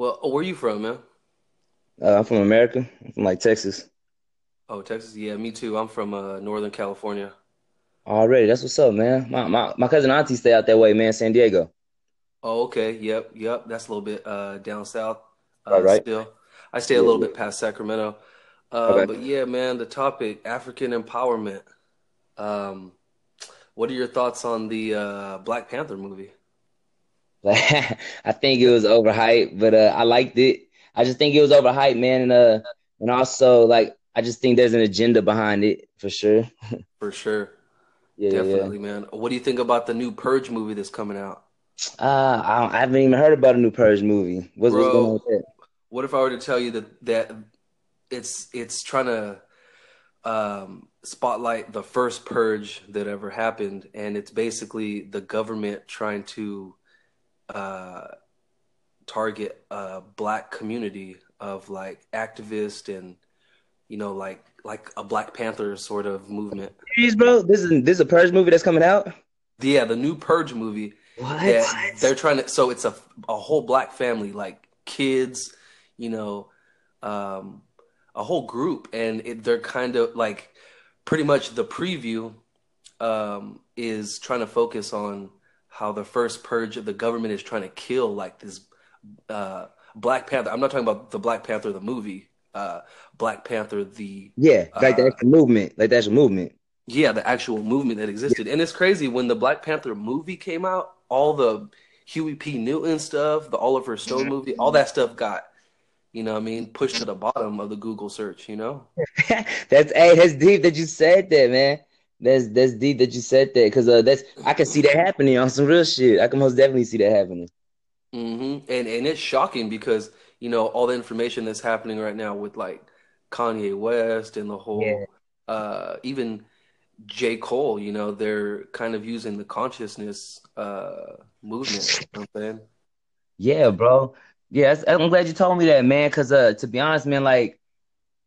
Well, oh, where are you from, man? Uh, I'm from America. I'm from like Texas. Oh, Texas. Yeah, me too. I'm from uh, Northern California. Already, that's what's up, man. My my my cousin auntie stay out that way, man, San Diego. Oh, okay. Yep, yep. That's a little bit uh, down south. Uh, All right. Still, I stay a little bit past Sacramento. Uh, Okay. but yeah, man, the topic African empowerment. Um, what are your thoughts on the uh, Black Panther movie? I think it was overhyped, but uh, I liked it. I just think it was overhyped, man, and uh, and also like I just think there's an agenda behind it for sure. For sure, Yeah, yeah. definitely, man. What do you think about the new Purge movie that's coming out? Uh, I, I haven't even heard about a new Purge movie. What's what's going on with that? what if I were to tell you that that it's it's trying to um, spotlight the first purge that ever happened, and it's basically the government trying to uh, target a black community of like activists and you know like like a Black Panther sort of movement. Serious, bro? This is this is a Purge movie that's coming out? Yeah, the new Purge movie What? they're trying to. So it's a a whole black family, like kids, you know, um, a whole group, and it, they're kind of like pretty much the preview um, is trying to focus on how the first purge of the government is trying to kill like this uh, Black Panther. I'm not talking about the Black Panther the movie, uh, Black Panther the Yeah, like the uh, actual movement, like that's actual movement. yeah, the actual movement that existed. And it's crazy when the Black Panther movie came out, all the Huey P. Newton stuff, the Oliver Stone movie, all that stuff got, you know what I mean, pushed to the bottom of the Google search, you know? That's hey, that's deep that you said that, man. That's that's deep that you said that because uh, that's I can see that happening on some real shit. I can most definitely see that happening. hmm And and it's shocking because, you know, all the information that's happening right now with like Kanye West and the Yeah, whole uh even J. Cole, you know, they're kind of using the consciousness uh movement, you know I'm saying? yeah, bro. Yeah, I'm glad you told me that, man. Because uh, to be honest, man, like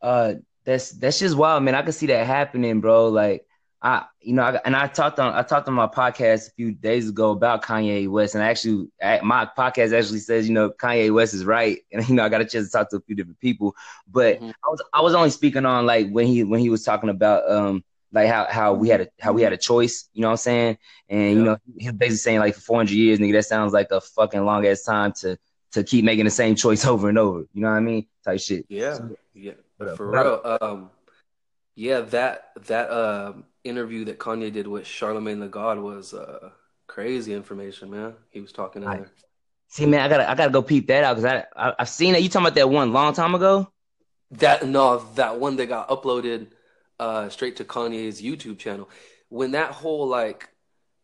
uh, that's that's just wild, man. I can see that happening, bro. Like I, you know, I, and I talked on I talked on my podcast a few days ago about Kanye West, and actually, I- my podcast actually says, you know, Kanye West is right, and you know, I got a chance to talk to a few different people, but hmm I was I was only speaking on like when he when he was talking about um like how how we had a how we had a choice, you know what I'm saying? And you know, he was basically saying like for 400 years, nigga, that sounds like a fucking long ass time to to keep making the same choice over and over. You know what I mean? Type shit. Yeah, So, yeah, but, for real. Um, yeah, that that um interview that Kanye did with Charlemagne the God was uh crazy information, man. He was talking in I there. see, man, I gotta I gotta go peep that out because I, I I've seen that. You talking about that one long time ago? That no, that one that got uploaded uh straight to Kanye's YouTube channel. When that whole like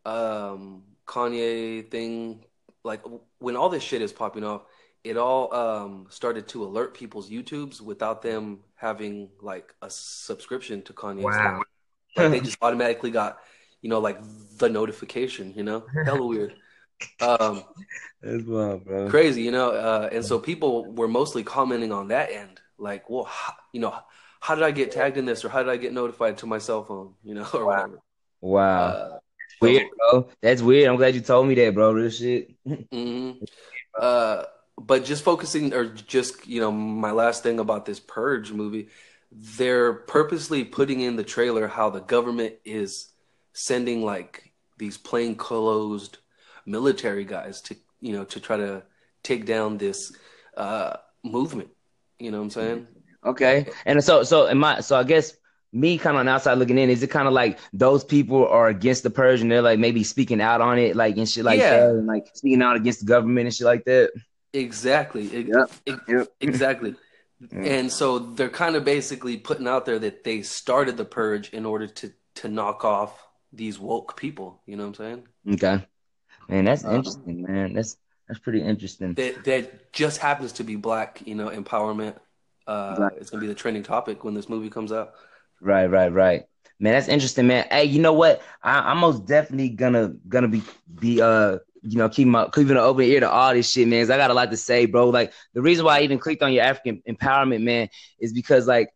um Kanye thing, like when all this shit is popping off, it all um started to alert people's YouTubes without them having like a subscription to Kanye's thing. Wow. Like they just automatically got, you know, like the notification, you know? Hella weird. Um, That's wild, bro. crazy, you know? Uh, and so people were mostly commenting on that end, like, well, how, you know, how did I get tagged in this or how did I get notified to my cell phone, you know, or Wow. whatever. Wow. Uh, Weird, bro. That's weird. I'm glad you told me that, bro. Real shit. mhm. Uh, but just focusing, or just, you know, my last thing about this Purge movie, they're purposely putting in the trailer how the government is sending like these plainclothes military guys to, you know, to try to take down this uh movement. You know what I'm saying? Okay. And so so am I so I guess me kind of on the outside looking in, is it kind of like those people are against the purge and they're like maybe speaking out on it, like and shit like that, and like speaking out against the government and shit like that? Exactly. Ex- Yep. Yep. Exactly. And so they're kind of basically putting out there that they started the purge in order to to knock off these woke people. You know what I'm saying? Okay. Man, that's Um, interesting, man. That's that's pretty interesting. that that just happens to be black, you know, empowerment. Uh, it's gonna be the trending topic when this movie comes out. Right, right, right. Man, that's interesting, man. Hey, you know what? I, I'm most definitely gonna gonna be be uh you know keep my keeping an open ear to all this shit, man. 'cause I got a lot to say, bro. Like the reason why I even clicked on your African empowerment, man, is because like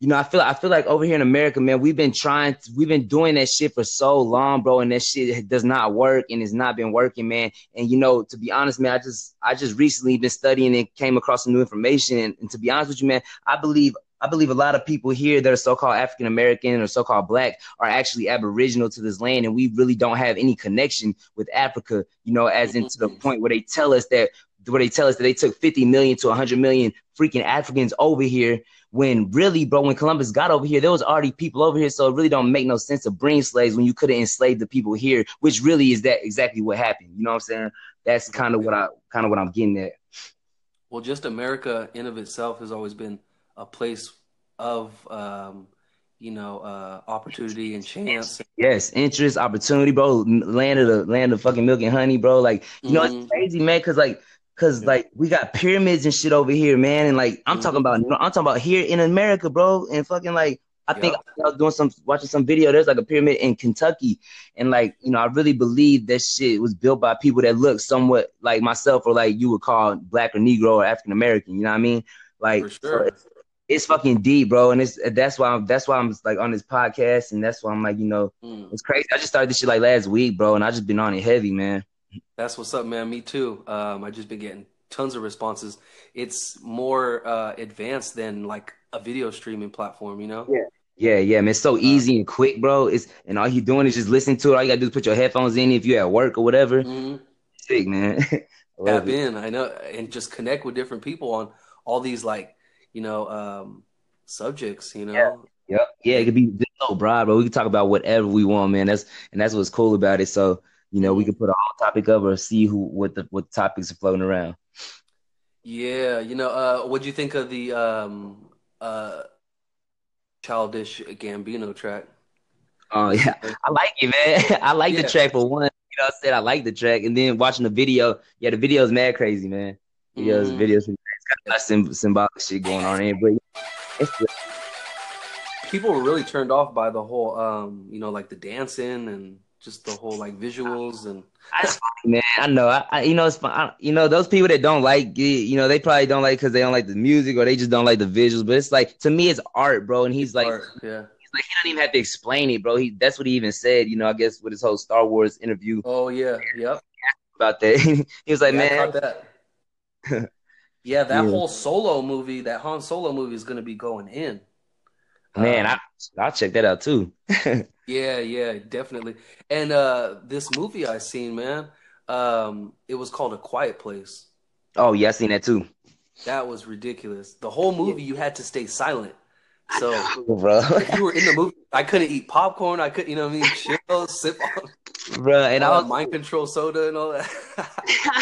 you know, I feel I feel like over here in America, man, we've been trying, to, we've been doing that shit for so long, bro, and that shit does not work and it's not been working, man. And you know, to be honest, man, I just I just recently been studying and came across some new information. And, and to be honest with you, man, I believe I believe a lot of people here that are so-called African American or so-called black are actually aboriginal to this land, and we really don't have any connection with Africa. You know, as into the mm-hmm. point where they tell us that where they tell us that they took 50 million to 100 million freaking Africans over here when really, bro, when Columbus got over here, there was already people over here. So it really don't make no sense to bring slaves when you could have enslaved the people here, which really is that exactly what happened. You know what I'm saying? That's kind of what I kind of what I'm getting at. Well, just America in of itself has always been a place of um, you know, uh, opportunity and chance. Yes, interest, opportunity, bro. Land of the land of fucking milk and honey, bro. Like, you mm-hmm. know, it's mm-hmm. crazy, man. Cause like Cause like we got pyramids and shit over here, man, and like I'm mm-hmm. talking about, I'm talking about here in America, bro, and fucking like I think I was doing some watching some video. There's like a pyramid in Kentucky, and like you know, I really believe that shit was built by people that look somewhat like myself, or like you would call black or Negro or African American. You know what I mean? Like, sure. so it's, it's, fucking deep, bro, and it's that's why I'm that's why I'm like on this podcast, and that's why I'm like you know, mm. it's crazy. I just started this shit like last week, bro, and I just been on it heavy, man. That's what's up, man. Me too. Um, I just been getting tons of responses. It's more uh, advanced than like a video streaming platform, you know? Yeah. Yeah, yeah, man. It's so uh, easy and quick, bro. It's and all you doing is just listen to it. All you gotta do is put your headphones in if you're at work or whatever. Mm-hmm. Sick, man. Tap in, I know, and just connect with different people on all these like, you know, um, subjects. You know. Yeah. Yep. Yeah, it could be so broad, bro. We can talk about whatever we want, man. That's and that's what's cool about it. So you know, we can put a whole topic up or see who what the what topics are floating around. Yeah, you know, uh, what do you think of the um, uh, Childish Gambino track? Oh yeah, I like it, man. I like yeah. the track for one. You know, I said I like the track, and then watching the video, yeah, the video is mad crazy, man. Videos, mm. videos, it's got symbolic shit going on in, but it's people were really turned off by the whole, um, you know, like the dancing and just the whole like visuals and that's funny, man. I know. I, I, you know, it's fun. I, you know, those people that don't like it, you know, they probably don't like because they don't like the music or they just don't like the visuals. But it's like to me, it's art, bro. And he's it's like, art, yeah. He's like, he don't even have to explain it, bro. He that's what he even said. You know, I guess with his whole Star Wars interview. Oh yeah, yep. About that, he was like, yeah, man. Yeah, that yeah. whole Solo movie, that Han Solo movie, is gonna be going in. Man, um, I I'll check that out too. Yeah, yeah, definitely. And uh this movie I seen, man, um, it was called A Quiet Place. Oh yeah, I seen that too. That was ridiculous. The whole movie you had to stay silent. So bro. if you were in the movie, I couldn't eat popcorn, I couldn't, you know what I mean, chill, sip on bro. And I was mind control soda and all that.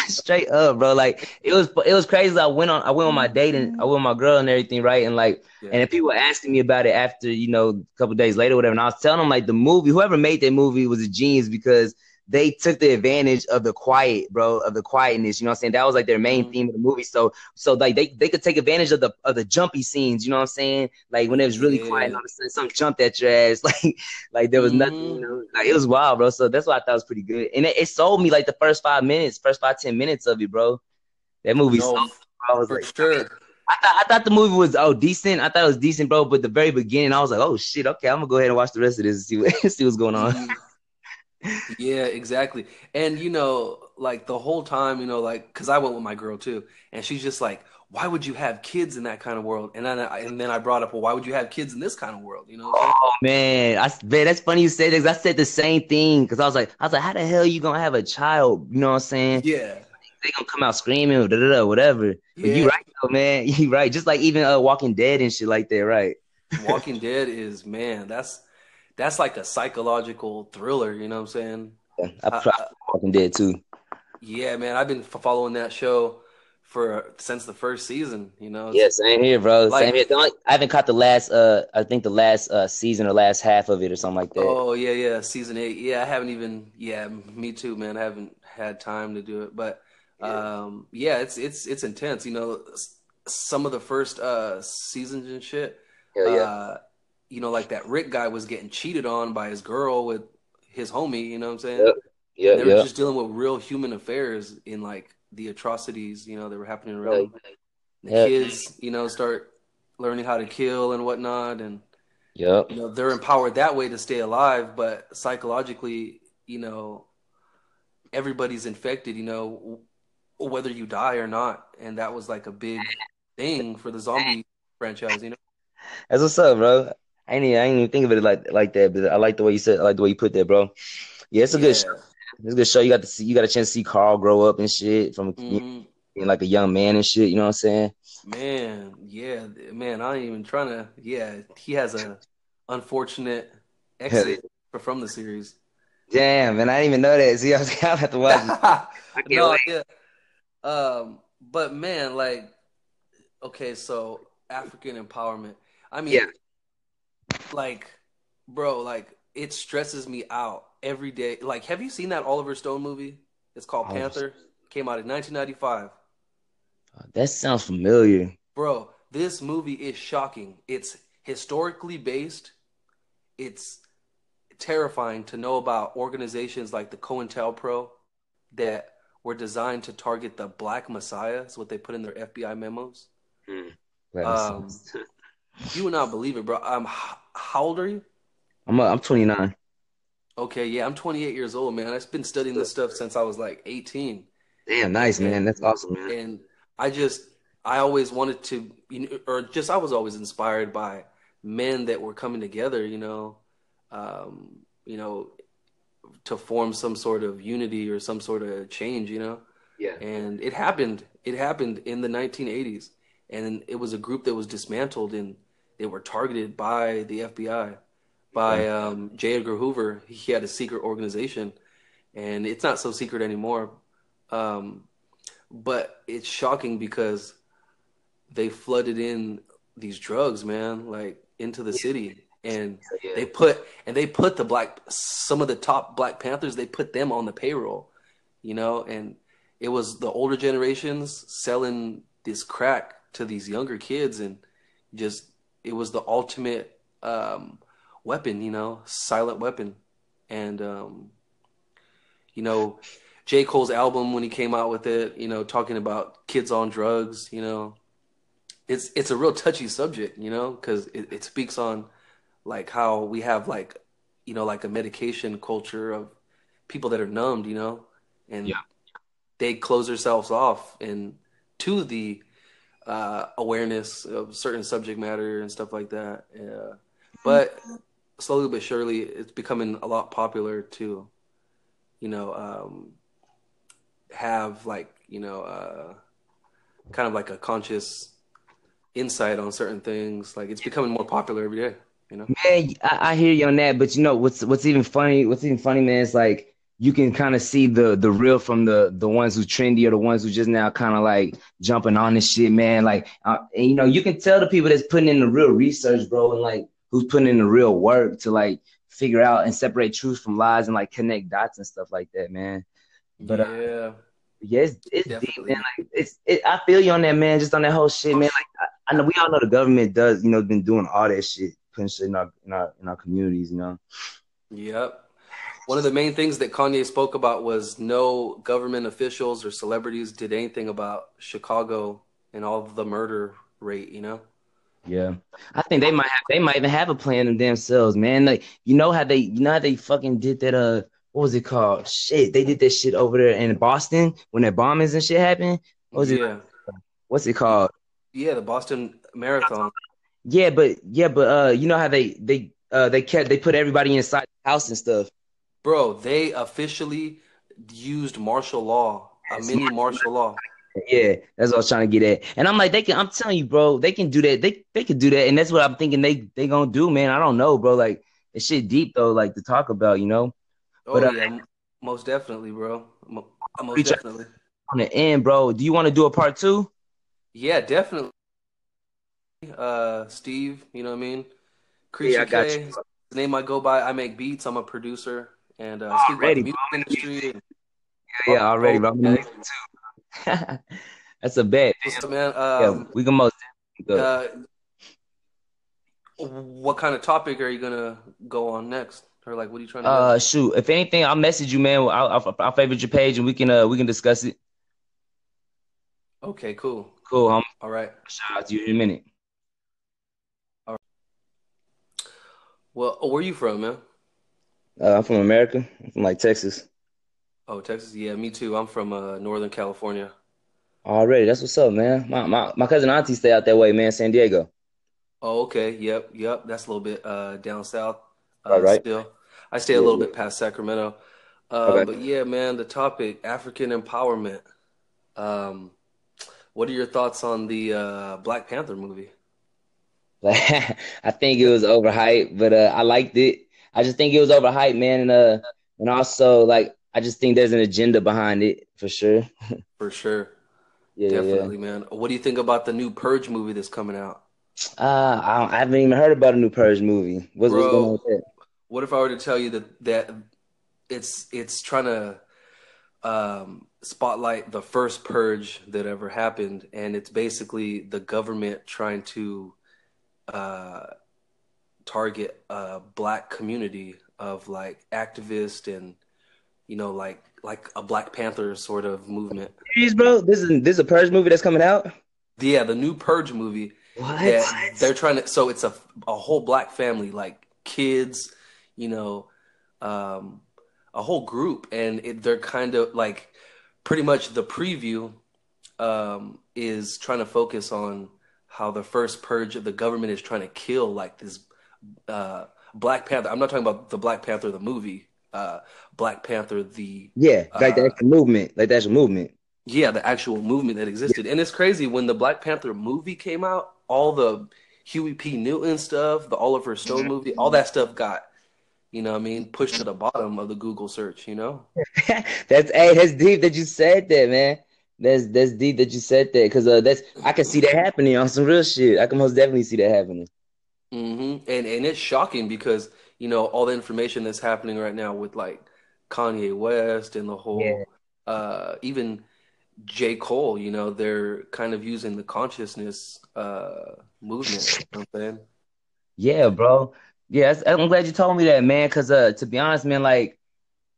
straight up, bro. Like it was, it was crazy. I went on, I went on my date and I went with my girl and everything, right? And like, yeah. and people were asking me about it after, you know, a couple days later, whatever. And I was telling them like the movie, whoever made that movie was a genius because they took the advantage of the quiet, bro, of the quietness. You know what I'm saying? That was like their main mm-hmm. theme of the movie. So, so like they, they could take advantage of the of the jumpy scenes. You know what I'm saying? Like when it was really yeah. quiet, all of a sudden something jumped at your ass. Like, like there was mm-hmm. nothing. You know? Like it was wild, bro. So that's why I thought it was pretty good. And it, it, sold me like the first five minutes, first five ten minutes of it, bro. That movie. No, sold, I was like, sure. I thought I thought the movie was oh decent. I thought it was decent, bro. But the very beginning, I was like, oh shit, okay, I'm gonna go ahead and watch the rest of this and see what see what's going on. Yeah, exactly. And you know, like the whole time, you know, like because I went with my girl too, and she's just like, "Why would you have kids in that kind of world?" And then, I, and then I brought up, "Well, why would you have kids in this kind of world?" You know? Oh man, I man, that's funny you say this. I said the same thing because I was like, I was like, "How the hell you gonna have a child?" You know what I'm saying? Yeah. They gonna come out screaming, da, da, da, whatever. Yeah. But you right though, man. You right. Just like even uh, Walking Dead and shit like that, right? Walking Dead is man. That's that's like a psychological thriller. You know what I'm saying? Yeah, I, I, Walking Dead too. Yeah, man, I've been following that show for since the first season. You know. Yeah, same here, bro. Like, same here. Only, I haven't caught the last. Uh, I think the last uh season or last half of it or something like that. Oh yeah, yeah, season eight. Yeah, I haven't even. Yeah, me too, man. I haven't had time to do it, but um, yeah, it's it's it's intense. You know, some of the first uh seasons and shit. Hell yeah. Uh, you know, like that Rick guy was getting cheated on by his girl with his homie. You know what I'm saying? Yep. Yeah, they were just dealing with real human affairs in like the atrocities, you know, that were happening around. Yeah. The kids, you know, start learning how to kill and whatnot, and Yep. you know they're empowered that way to stay alive. But psychologically, you know, everybody's infected. You know, whether you die or not, and that was like a big thing for the zombie franchise. You know. That's what's up, bro. I ain't even, I ain't even think of it like like that, but I like the way you said I like the way you put that, bro. Yeah, it's a good show. It's a good show. You got to see you got a chance to see Carl grow up and shit from hmm being like a young man and shit, you know what I'm saying? Man, yeah, man, I ain't even trying to. Yeah, he has a unfortunate exit from the series. Damn, man, I didn't even know that. See, I was gonna have to watch it. I can't No, wait. yeah. Um, but man, like, okay, so African empowerment. I mean, Yeah. Like, bro, like, it stresses me out every day. Like, have you seen that Oliver Stone movie? It's called Oliver Panther. Came out in 1995. That sounds familiar. Bro, this movie is shocking. It's historically based. It's terrifying to know about organizations like the COINTELPRO that were designed to target the Black Messiah. Is what they put in their FBI memos. Um, You would not believe it, bro. H- how old are you? I'm uh, I'm 29. Okay, yeah, I'm 28 years old, man. I've been studying this stuff since I was like 18. Damn, nice, man. That's awesome, man. And I just, I always wanted to, you know, or just I was always inspired by men that were coming together, you know, um, you know, to form some sort of unity or some sort of change, you know. Yeah. And it happened. It happened in the 1980s, and it was a group that was dismantled, and they were targeted by the FBI, by um, J. Edgar Hoover. He had a secret organization, and it's not so secret anymore. Um, but it's shocking because they flooded in these drugs, man, like into the city, and they put and they put the black some of the top Black Panthers. They put them on the payroll, you know, and it was the older generations selling this crack to these younger kids, and just it was the ultimate um, weapon, you know, silent weapon, and um, you know, J. Cole's album when he came out with it, you know, talking about kids on drugs, you know, it's it's a real touchy subject, you know, because it, it speaks on like how we have like, you know, like a medication culture of people that are numbed, you know, and Yeah. they close themselves off and to the uh, awareness of certain subject matter and stuff like that. Yeah. But slowly but surely, it's becoming a lot popular to, you know, um, have like, you know, uh, kind of like a conscious insight on certain things. Like it's becoming more popular every day, you know? Man, I, I hear you on that, but you know what's what's even funny? What's even funny, man, is like you can kind of see the the real from the the ones who trendy or the ones who just now kind of like jumping on this shit, man. Like, uh, and you know, you can tell the people that's putting in the real research, bro, and like who's putting in the real work to like figure out and separate truth from lies and like connect dots and stuff like that, man. But uh, yeah. yeah, it's, it's deep, man. Like, it's it, I feel you on that, man. Just on that whole shit, man. Like, I, I know we all know the government does, you know, been doing all that shit, putting shit in our in our in our communities, you know. Yep. One of the main things that Kanye spoke about was no government officials or celebrities did anything about Chicago and all the murder rate, you know? Yeah, I think they might have, they might even have a plan of themselves, man. Like you know how they you know how they fucking did that uh what was it called? Shit, they did that shit over there in Boston when that bombings and shit happened. What was it? Yeah. What's it called? Yeah, the Boston Marathon. Yeah, but yeah, but uh, you know how they they uh they kept they put everybody inside the house and stuff. Bro, they officially used martial law, a mini martial law. Yeah, that's what I was trying to get at. And I'm like, they can. I'm telling you, bro, they can do that. They they can do that, and that's what I'm thinking they they gonna do, man. I don't know, bro. Like, it's shit deep though, like to talk about, you know. Oh But, uh, yeah, m- most definitely, bro. Mo- Most definitely. On the end, bro. Do you want to do a part two? Yeah, definitely. Uh, Steve, you know what I mean? Creature Yeah, I got you. the name I go by. I make beats. I'm a producer and uh, Already, music industry. And, Yeah, already, bro. Okay. That's a bet. What's up, man? Yeah, Um, we can most uh, what kind of topic are you gonna go on next? Or like, what are you trying to Uh, do? shoot. If anything, I'll message you, man. I'll, I'll, I'll favorite your page, and we can uh we can discuss it. Okay, cool. Cool. I'm All right. shout out to you in a minute. All right. Well, where are you from, man? Uh, I'm from America. I'm from like Texas. Oh, Texas. Yeah, me too. I'm from uh, Northern California. Already, that's what's up, man. My my my cousin auntie stay out that way, man, San Diego. Oh, okay. Yep, yep. That's a little bit uh, down south. Uh, All right. Still, I stay a little bit past Sacramento. Uh, Okay. but yeah, man, the topic African empowerment. Um, what are your thoughts on the uh, Black Panther movie? I think it was overhyped, but uh, I liked it. I just think it was overhyped, man, and uh, and also like I just think there's an agenda behind it for sure. For sure, Yeah, yeah, yeah. definitely, man. What do you think about the new Purge movie that's coming out? Uh, I, I haven't even heard about a new Purge movie. What's, what's going on with that? What if I were to tell you that that it's it's trying to um, spotlight the first purge that ever happened, and it's basically the government trying to uh, target a black community of like activists and you know like like a Black Panther sort of movement. Serious, bro? This is this is a Purge movie that's coming out? Yeah, the new Purge movie What? they're trying to so it's a a whole black family like kids you know um a whole group and it, they're kind of like pretty much the preview um is trying to focus on how the first purge of the government is trying to kill like this uh Black Panther I'm not talking about the Black Panther the movie uh Black Panther the Yeah, like the uh actual movement, like the actual movement. yeah, the actual movement that existed. And it's crazy when the Black Panther movie came out, all the Huey P. Newton stuff, the Oliver Stone movie, all that stuff got, you know what I mean, pushed to the bottom of the Google search, you know? That's hey, that's deep that you said that, man. That's that's deep that you said that because uh, that's I can see that happening on some real shit. I can most definitely see that happening. Hmm And and it's shocking because, you know, all the information that's happening right now with like Kanye West and the Yeah. whole uh even J. Cole, you know, they're kind of using the consciousness uh movement, you know what I'm saying? Yeah, bro. Yeah, I'm glad you told me that, man. Because uh, to be honest, man, like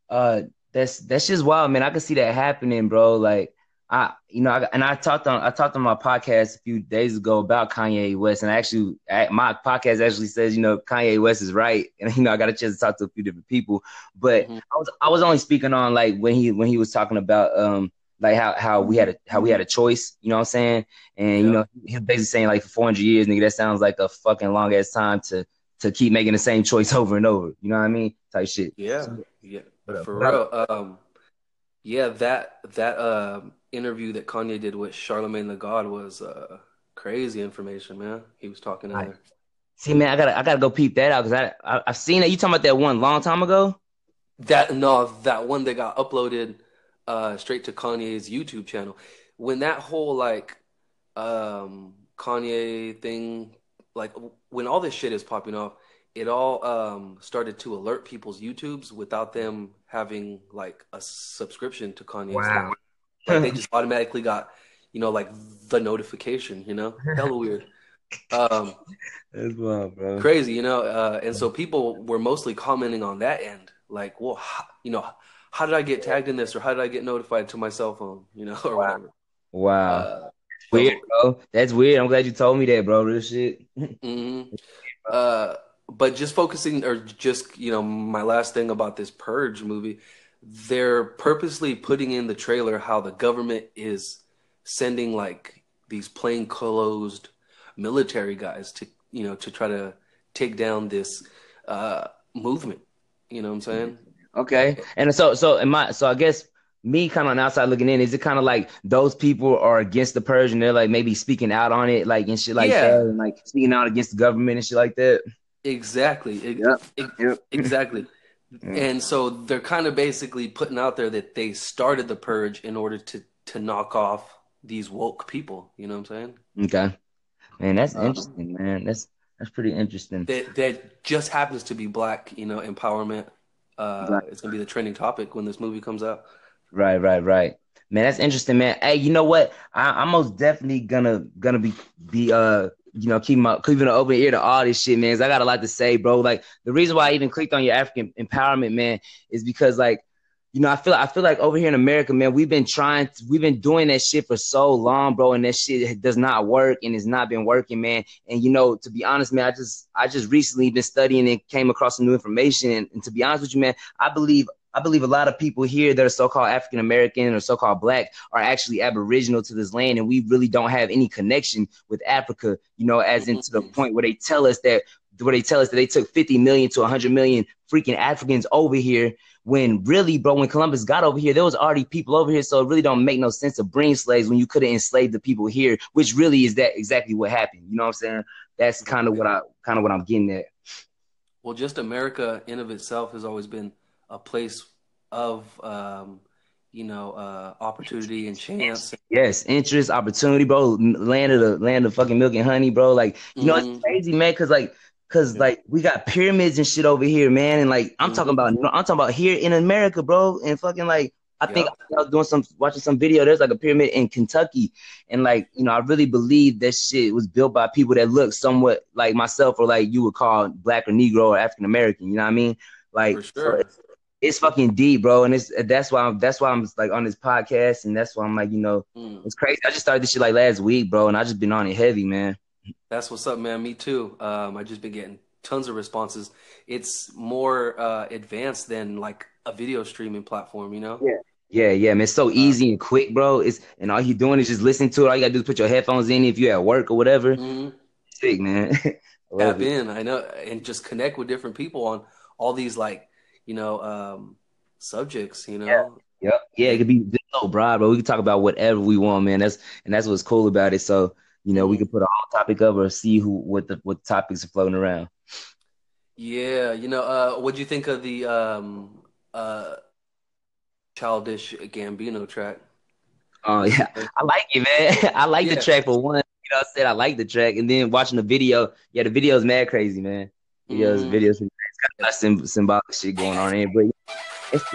uh, that's that's just wild, man. I can see that happening, bro. Like I, you know, I, and I talked on I talked on my podcast a few days ago about Kanye West, and actually, I- my podcast actually says, you know, Kanye West is right, and you know, I got a chance to talk to a few different people, but hmm I was I was only speaking on like when he when he was talking about um like how how we had a how we had a choice, you know what I'm saying? And you know, he was basically saying like for 400 years, nigga, that sounds like a fucking long ass time to to keep making the same choice over and over. You know what I mean? Type shit. Yeah. So, Yeah. but, For real. Um Yeah, that that um interview that Kanye did with Charlemagne the God was uh crazy information, man. He was talking in I there. see, man, I gotta I gotta go peep that out because I, I I've seen that. You talking about that one long time ago? That no, that one that got uploaded uh straight to Kanye's YouTube channel. When that whole like um Kanye thing, like when all this shit is popping off, it all um started to alert people's YouTubes without them having like a subscription to Kanye's Wow. thing. Like they just automatically got, you know, like the notification, you know? Hella weird. Um, That's wild, bro. crazy, you know? Uh, and so people were mostly commenting on that end, like, well, how, you know, how did I get tagged in this or how did I get notified to my cell phone, you know, or Wow. whatever. Wow. Uh, Weird, bro. That's weird. I'm glad you told me that, bro. Real shit. mm-hmm. Uh, but just focusing, or just, you know, my last thing about this Purge movie, they're purposely putting in the trailer how the government is sending like these plainclothes military guys to, you know, to try to take down this uh movement. You know what I'm saying? Okay. And so so am I so I guess me kind of on outside looking in, is it kind of like those people are against the purge and they're like maybe speaking out on it, like and shit like Yeah, that, and like speaking out against the government and shit like that? exactly. Yep. ex- Yep. Exactly. Mm. And so they're kind of basically putting out there that they started the purge in order to to knock off these woke people. You know what I'm saying? Okay. Man, that's Um, interesting, man. That's that's pretty interesting. that that just happens to be black, you know, empowerment. Uh, Right. it's gonna be the trending topic when this movie comes out. Right, right, right. Man, that's interesting, man. Hey, you know what? I, I'm most definitely gonna gonna be be uh you know keep my keeping an open ear to all this shit, man. 'cause I got a lot to say, bro. Like the reason why I even clicked on your African empowerment, man, is because like you know, I feel I feel like over here in America, man, we've been trying, we've been doing that shit for so long, bro, and that shit does not work and it's not been working, man. And you know, to be honest, man, I just I just recently been studying and came across some new information. And, and to be honest with you, man, I believe I believe a lot of people here that are so-called African American or so-called black are actually aboriginal to this land, and we really don't have any connection with Africa. You know, as into the mm-hmm. point where they tell us that where they tell us that they took 50 million to 100 million freaking Africans over here when really, bro, when Columbus got over here, there was already people over here. So it really don't make no sense to bring slaves when you could have enslaved the people here, which really is that exactly what happened. You know what I'm saying? That's kind of what I kind of what I'm getting at. Well, just America in of itself has always been a place of um, you know, uh, opportunity and chance. Yes, interest, opportunity, bro. Land of the land of fucking milk and honey, bro. Like, you mm-hmm. know, it's mm-hmm. crazy, man. Cause like Cause like we got pyramids and shit over here, man, and like I'm mm-hmm. talking about, I'm talking about here in America, bro, and fucking like I think I was doing some watching some video. There's like a pyramid in Kentucky, and like you know, I really believe that shit was built by people that look somewhat like myself, or like you would call black or Negro or African American. You know what I mean? Like, sure. so it's, fucking deep, bro, and it's that's why I'm that's why I'm like on this podcast, and that's why I'm like you know, mm. it's crazy. I just started this shit like last week, bro, and I just been on it heavy, man. That's what's up, man. Me too. Um, I just been getting tons of responses. It's more uh, advanced than like a video streaming platform, you know? Yeah. Yeah, yeah, man. It's so uh, easy and quick, bro. It's and all you doing is just listen to it. All you gotta do is put your headphones in if you're at work or whatever. Mm-hmm. Sick, man. Tap in, I know, and just connect with different people on all these like, you know, um, subjects. You know. Yeah. Yep. Yeah, it could be so broad, but we can talk about whatever we want, man. That's and that's what's cool about it. So you know, we mm-hmm. can put a whole topic up or see who what the what topics are floating around. Yeah, you know, uh, what do you think of the um, uh, Childish Gambino track? Oh yeah, I like it, man. I like yeah. the track for one. You know, I said I like the track, and then watching the video, yeah, the video is mad crazy, man. Videos, mm. videos, got symbolic shit going on in, but it's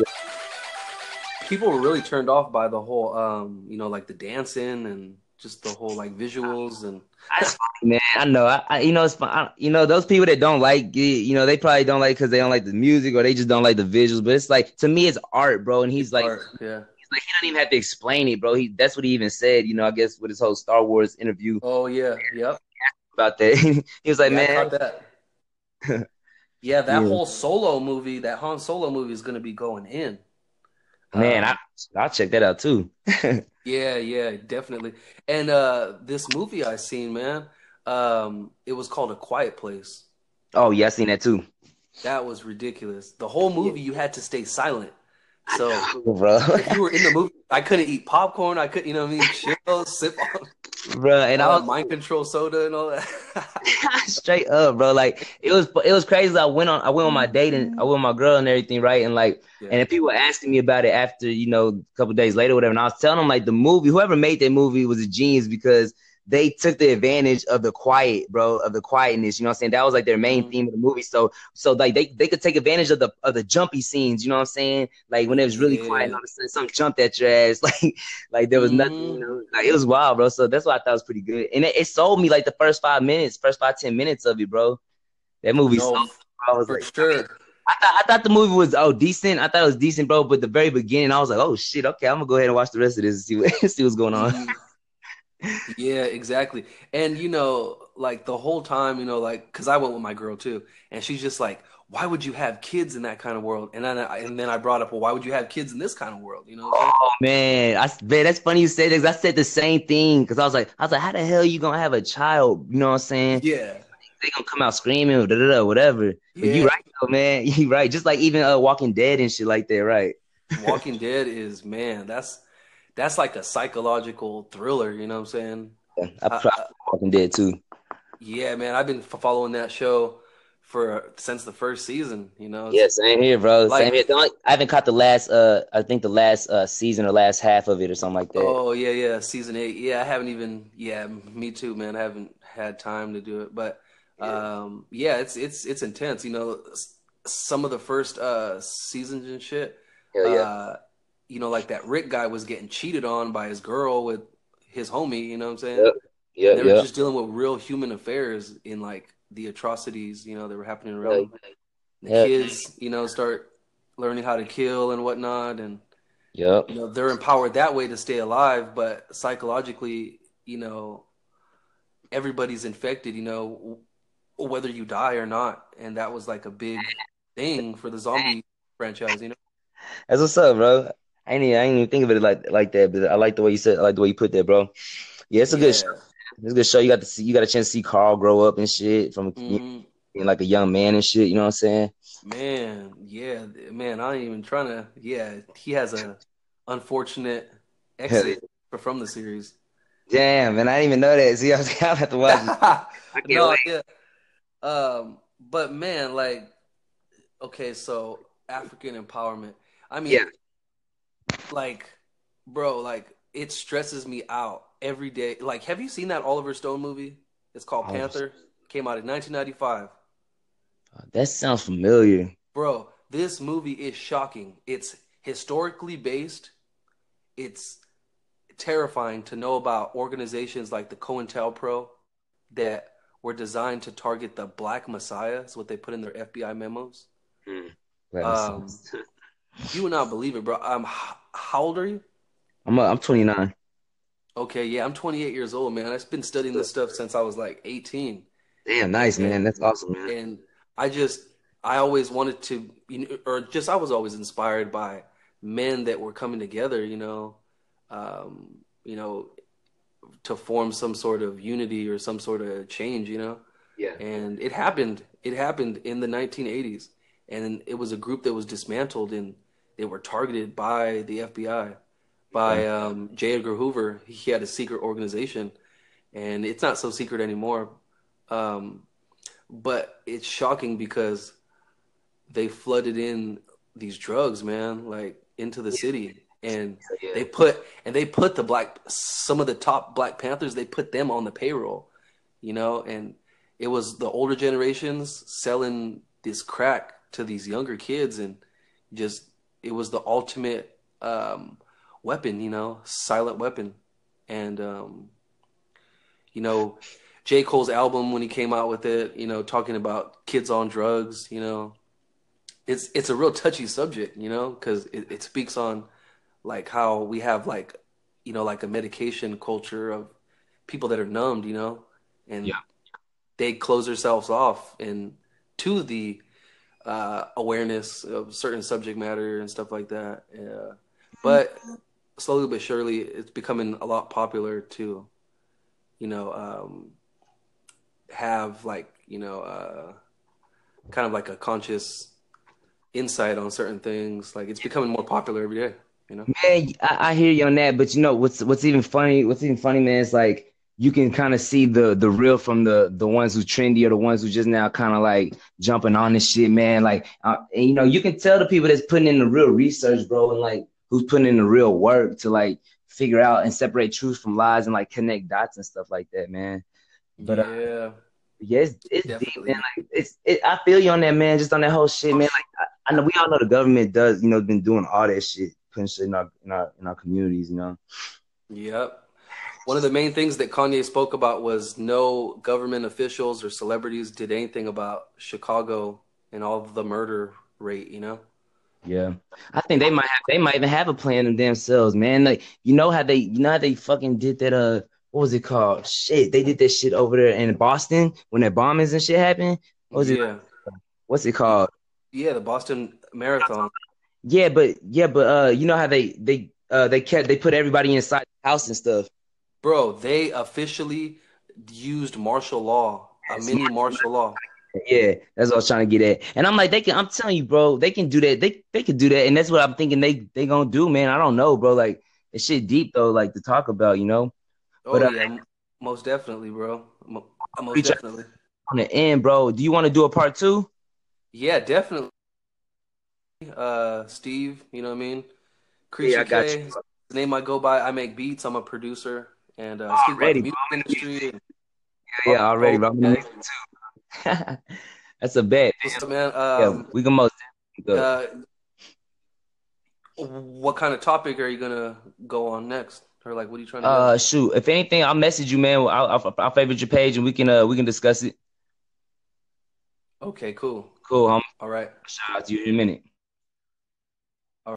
people were really turned off by the whole, um, you know, like the dancing and just the whole like visuals and that's funny, man. I know. I, I, you know it's fun. I, you know those people that don't like it, you know they probably don't like because they don't like the music or they just don't like the visuals. But it's like to me, it's art, bro. And he's it's like, art, yeah. He's like he don't even have to explain it, bro. He that's what he even said. You know, I guess with his whole Star Wars interview. Oh yeah, yep. About that, he was like, yeah, man. Yeah, that yeah. whole solo movie, that Han Solo movie, is gonna be going in. Man, um, I I'll check that out too. Yeah, yeah, definitely. And uh this movie I seen, man, um, it was called A Quiet Place. Oh yeah, I seen that too. That was ridiculous. The whole movie you had to stay silent. So bro. if you were in the movie, I couldn't eat popcorn. I couldn't, you know what I mean? Chill, sip on bro. And uh, I was mind control soda and all that. straight up, bro. Like it was, it was crazy. I went on, I went on my date and I went with my girl and everything, right? And like, yeah. and if people were asking me about it after, you know, a couple days later, whatever, and I was telling them like the movie, whoever made that movie was a genius because they took the advantage of the quiet, bro, of the quietness. You know what I'm saying? That was like their main mm-hmm. theme of the movie. So, so like they, they could take advantage of the of the jumpy scenes. You know what I'm saying? Like when it was really yeah. quiet, all of a sudden something jumped at your ass. Like, like there was mm-hmm. nothing. You know, like it was wild, bro. So that's why I thought it was pretty good, and it, it sold me like the first five minutes, first five ten minutes of it, bro. That movie. No, sold, I was for like, sure. I thought I thought the movie was oh decent. I thought it was decent, bro. But the very beginning, I was like, oh shit, okay, I'm gonna go ahead and watch the rest of this and see what see what's going on. Yeah, exactly. And you know, like the whole time, you know, like because I went with my girl too, and she's just like, "Why would you have kids in that kind of world?" And then, I, and then I brought up, "Well, why would you have kids in this kind of world?" You know? Oh man, I man, that's funny you say this. I said the same thing because I was like, I was like, "How the hell you gonna have a child?" You know what I'm saying? Yeah. They gonna come out screaming, da, da, da, whatever. Yeah. But you right though, man. You right. Just like even uh, Walking Dead and shit like that, right? Walking Dead is man. That's that's like a psychological thriller. You know what I'm saying? Yeah, I, I, Walking Dead too. Yeah, man, I've been following that show for since the first season. You know. Yeah, same here, bro. Like, same here. I haven't caught the last. Uh, I think the last uh season or last half of it or something like that. Oh yeah, yeah, season eight. Yeah, I haven't even. Yeah, me too, man. I haven't had time to do it, but um, yeah, it's it's it's intense. You know, some of the first uh seasons and shit. Hell yeah. Uh, you know, like that Rick guy was getting cheated on by his girl with his homie. You know what I'm saying? Yep. Yeah, they were yep. just dealing with real human affairs in like the atrocities, you know, that were happening around. The kids, you know, start learning how to kill and whatnot, and Yep. you know they're empowered that way to stay alive. But psychologically, you know, everybody's infected. You know, whether you die or not, and that was like a big thing for the zombie franchise. You know. That's what's up, bro. I ain't even, I even think of it like like that, but I like the way you said, I like the way you put that, bro. Yeah, it's a good show. It's a good show. You got to see, you got a chance to see Carl grow up and shit from hmm being like a young man and shit. You know what I'm saying? Man, yeah, man. I ain't even trying to. Yeah, he has a unfortunate exit from the series. Damn, man, I didn't even know that. See, I was gonna have to watch it. I can't No, wait. yeah. Um, but man, like, okay, so African empowerment. I mean, Yeah. Like, bro, like it stresses me out every day. Like, have you seen that Oliver Stone movie? It's called Oliver Panther. Came out in 1995. That sounds familiar. Bro, this movie is shocking. It's historically based. It's terrifying to know about organizations like the COINTELPRO that were designed to target the Black Messiah. Is what they put in their FBI memos. That Um. You would not believe it, bro. Um, how old are you? I'm uh, I'm 29. Okay, yeah, I'm 28 years old, man. I've been studying this stuff since I was like 18, Damn, nice, man. That's awesome, man. and I just I always wanted to, you know, or just I was always inspired by men that were coming together, you know, um, you know, to form some sort of unity or some sort of change, you know. Yeah. And it happened. It happened in the 1980s, and it was a group that was dismantled, and they were targeted by the FBI, by um, J. Edgar Hoover. He had a secret organization, and it's not so secret anymore. Um, but it's shocking because they flooded in these drugs, man, like into the city, and Yeah. they put and they put the black some of the top Black Panthers. They put them on the payroll, you know, and it was the older generations selling this crack to these younger kids, and just it was the ultimate um, weapon, you know, silent weapon, and um, you know, J. Cole's album when he came out with it, you know, talking about kids on drugs, you know, it's it's a real touchy subject, you know, because it, it speaks on like how we have like, you know, like a medication culture of people that are numbed, you know, and Yeah. they close themselves off and to the uh, awareness of certain subject matter and stuff like that. Yeah. But slowly but surely, it's becoming a lot popular to, you know, um, have like, you know, uh, kind of like a conscious insight on certain things. Like it's becoming more popular every day, you know? Man, I, I hear you on that, but you know what's what's even funny? What's even funny, man, is like you can kind of see the the real from the the ones who trendy or the ones who just now kind of like jumping on this shit, man. Like, uh, and, you know, you can tell the people that's putting in the real research, bro, and like who's putting in the real work to like figure out and separate truth from lies and like connect dots and stuff like that, man. But uh, yeah, yeah, it's, it's deep, man. Like, it's it, I feel you on that, man. Just on that whole shit, man. Like, I, I know we all know the government does, you know, been doing all that shit, putting shit in our in our in our communities, you know. Yep. One of the main things that Kanye spoke about was no government officials or celebrities did anything about Chicago and all the murder rate, you know? Yeah, I think they might have, they might even have a plan themselves, man. Like you know how they you know how they fucking did that uh what was it called? Shit, they did that shit over there in Boston when that bombings and shit happened. What was it? What's it called? Yeah, the Boston Marathon. Yeah, but yeah, but uh, you know how they they uh they kept they put everybody inside the house and stuff. Bro, they officially used martial law, a mini martial law. Yeah, that's what I was trying to get at. And I'm like, they can. I'm telling you, bro, they can do that. They they can do that, and that's what I'm thinking they they gonna do, man. I don't know, bro. Like it's shit deep though, like to talk about, you know. Oh But, uh, yeah, most definitely, bro. Mo- Most definitely. On the end, bro. Do you want to do a part two? Yeah, definitely. Uh, Steve, you know what I mean? Creature Yeah, I got you. the name I go by. I make beats. I'm a producer and uh, Already, the bro. industry. And, Yeah, already, bro. I'm Okay. too. That's a bet. Up, man? Yeah, Um, we can most uh, what kind of topic are you gonna go on next, or like, what are you trying to Uh, shoot. If anything, I'll message you, man. I'll, I'll, I'll favorite your page, and we can uh we can discuss it. Okay, cool. Cool. I'm All right. shout out to you in a minute.